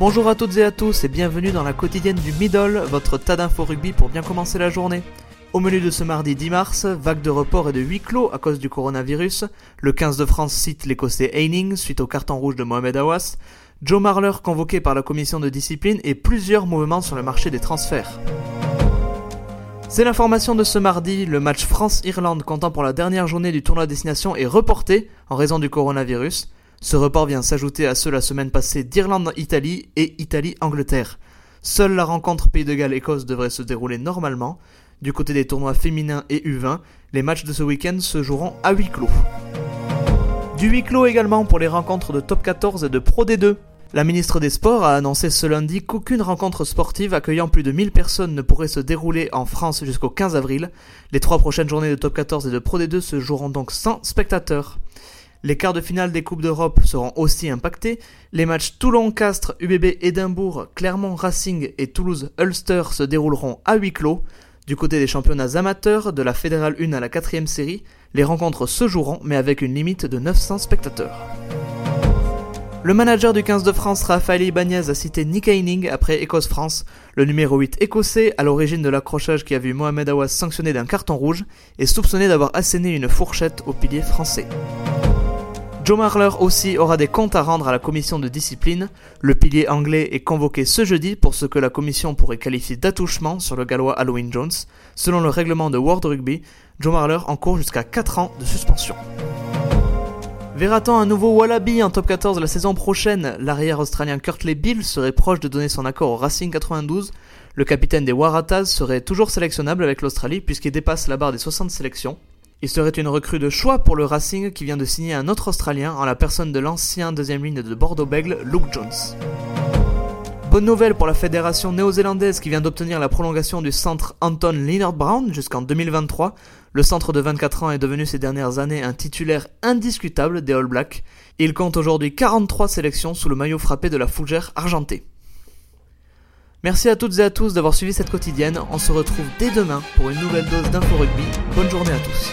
Bonjour à toutes et à tous et bienvenue dans la quotidienne du Middle, votre tas d'infos rugby pour bien commencer la journée. Au menu de ce mardi 10 mars, vague de report et de huis clos à cause du coronavirus, le 15 de France cite l'écossais Heining suite au carton rouge de Mohamed Awas, Joe Marler convoqué par la commission de discipline et plusieurs mouvements sur le marché des transferts. C'est l'information de ce mardi, le match France-Irlande comptant pour la dernière journée du tournoi destination est reporté en raison du coronavirus. Ce report vient s'ajouter à ceux la semaine passée d'Irlande-Italie et Italie-Angleterre. Seule la rencontre Pays de Galles-Écosse devrait se dérouler normalement. Du côté des tournois féminins et U20, les matchs de ce week-end se joueront à huis clos. Du huis clos également pour les rencontres de Top 14 et de Pro D2. La ministre des Sports a annoncé ce lundi qu'aucune rencontre sportive accueillant plus de 1000 personnes ne pourrait se dérouler en France jusqu'au 15 avril. Les trois prochaines journées de Top 14 et de Pro D2 se joueront donc sans spectateurs. Les quarts de finale des Coupes d'Europe seront aussi impactés. Les matchs Toulon-Castres, UBB Édimbourg, Clermont Racing et Toulouse-Ulster se dérouleront à huis clos. Du côté des championnats amateurs, de la Fédérale 1 à la 4 série, les rencontres se joueront mais avec une limite de 900 spectateurs. Le manager du 15 de France, Raphaël Ibanez, a cité Nick Heining après Écosse-France, le numéro 8 écossais, à l'origine de l'accrochage qui a vu Mohamed Awas sanctionné d'un carton rouge, et soupçonné d'avoir asséné une fourchette au pilier français. Joe Marler aussi aura des comptes à rendre à la commission de discipline. Le pilier anglais est convoqué ce jeudi pour ce que la commission pourrait qualifier d'attouchement sur le gallois Halloween Jones. Selon le règlement de World Rugby, Joe Marler encourt jusqu'à 4 ans de suspension. Verra-t-on un nouveau Wallaby en top 14 la saison prochaine? L'arrière australien Kurtley Bill serait proche de donner son accord au Racing 92. Le capitaine des Waratahs serait toujours sélectionnable avec l'Australie puisqu'il dépasse la barre des 60 sélections. Il serait une recrue de choix pour le Racing qui vient de signer un autre Australien en la personne de l'ancien deuxième ligne de Bordeaux-Bègle, Luke Jones. Bonne nouvelle pour la fédération néo-zélandaise qui vient d'obtenir la prolongation du centre Anton Leonard Brown jusqu'en 2023. Le centre de 24 ans est devenu ces dernières années un titulaire indiscutable des All Blacks. Il compte aujourd'hui 43 sélections sous le maillot frappé de la fougère argentée. Merci à toutes et à tous d'avoir suivi cette quotidienne. On se retrouve dès demain pour une nouvelle dose d'info rugby. Bonne journée à tous.